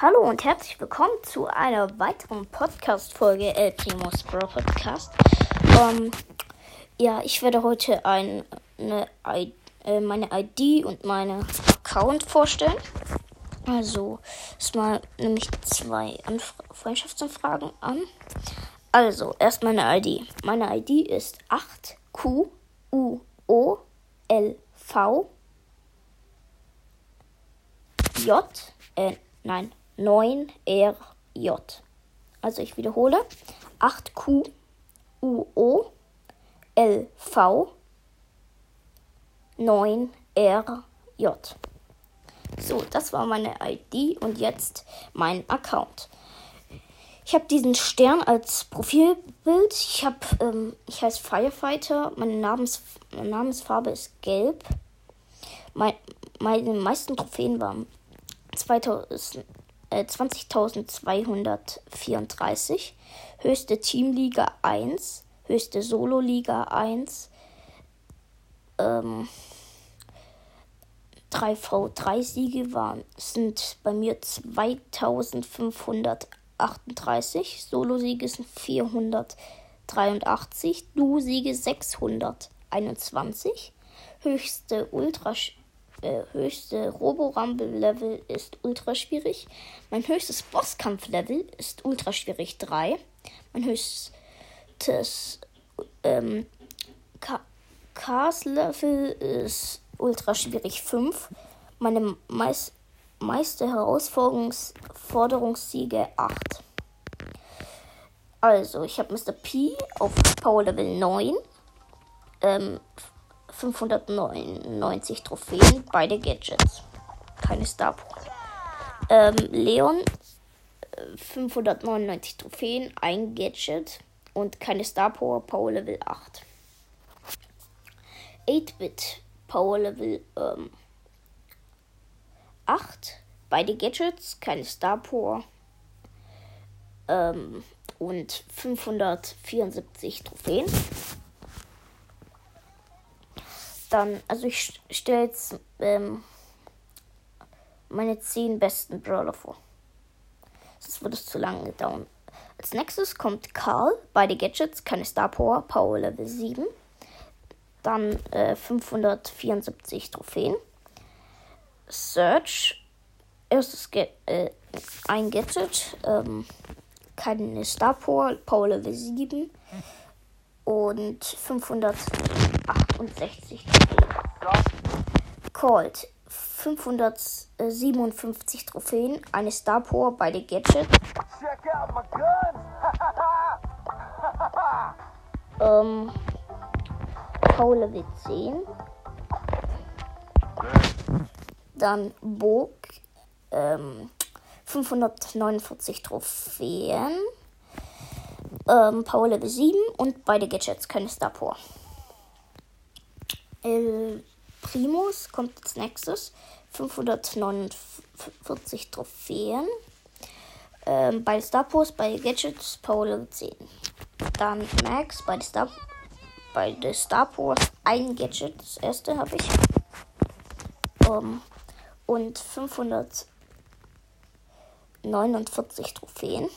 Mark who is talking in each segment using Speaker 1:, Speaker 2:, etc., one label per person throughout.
Speaker 1: Hallo und herzlich willkommen zu einer weiteren Podcast-Folge El Primos Bro Podcast. Ähm, ja, ich werde heute ein, eine, äh, meine ID und meine Account vorstellen. Also, erstmal nehme ich zwei Anf Freundschaftsanfragen an. Also, erst meine ID. Meine ID ist 8QUOLV J, äh, nein, 9RJ. Also ich wiederhole. 8Q UO LV 9RJ. So, das war meine ID und jetzt mein Account. Ich habe diesen Stern als Profilbild. Ich habe, ähm, ich heiße Firefighter. Meine Namens, Namensfarbe ist gelb. Mein, meine meisten Trophäen waren 2000, 20.234. Äh, höchste Teamliga 1. Höchste Solo-Liga 1. Ähm, 3v3 Siege waren, sind bei mir 2538. Solo-Siege sind 483. Du-Siege 621. Höchste Ultra äh, höchste Robo-Rumble-Level ist ultra schwierig. Mein höchstes Bosskampf-Level ist ultra schwierig 3. Mein höchstes ähm, Cars-Level ist ultra schwierig 5. Meine meist, meiste Herausforderungssiege 8. Also, ich habe Mr. P auf Power Level 9. Ähm, 599 Trophäen, beide Gadgets. Keine Star ähm, Leon 599 Trophäen, ein Gadget und keine Star Power, Power Level 8. 8-Bit Power Level ähm, 8, beide Gadgets, keine Star Power ähm, und 574 Trophäen dann, also ich stelle jetzt ähm, meine 10 besten Brawler vor. Sonst wird es zu lange dauern. Als nächstes kommt Karl, beide Gadgets, keine Star Power, Power Level 7. Dann äh, 574 Trophäen. Search, erstes Ga äh, ein Gadget, ähm, keine Star Power, Power Level 7 und 568 Trophäen. Colt 557 Trophäen, eine Star Power, beide Gadget. ähm, Power Level 10. Dann Burg ähm, 549 Trophäen ähm, Power Level 7 und beide Gadgets können Star Power. El Primus kommt als nächstes. 549 Trophäen. Ähm, bei Star Power, bei Gadgets Level 10. Dann Max bei Star bei der Star Powers ein Gadget, das erste habe ich. Um, und 549 Trophäen.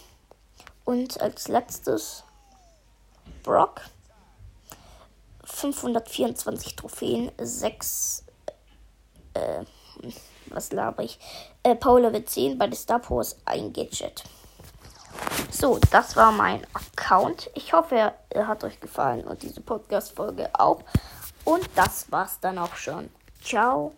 Speaker 1: Und als letztes Brock. 524 Trophäen, 6. Äh, was laber ich? Äh, Power Level 10 bei der Star Powers ein Gadget. So, das war mein Account. Ich hoffe, er hat euch gefallen und diese Podcast-Folge auch. Und das war's dann auch schon. Ciao.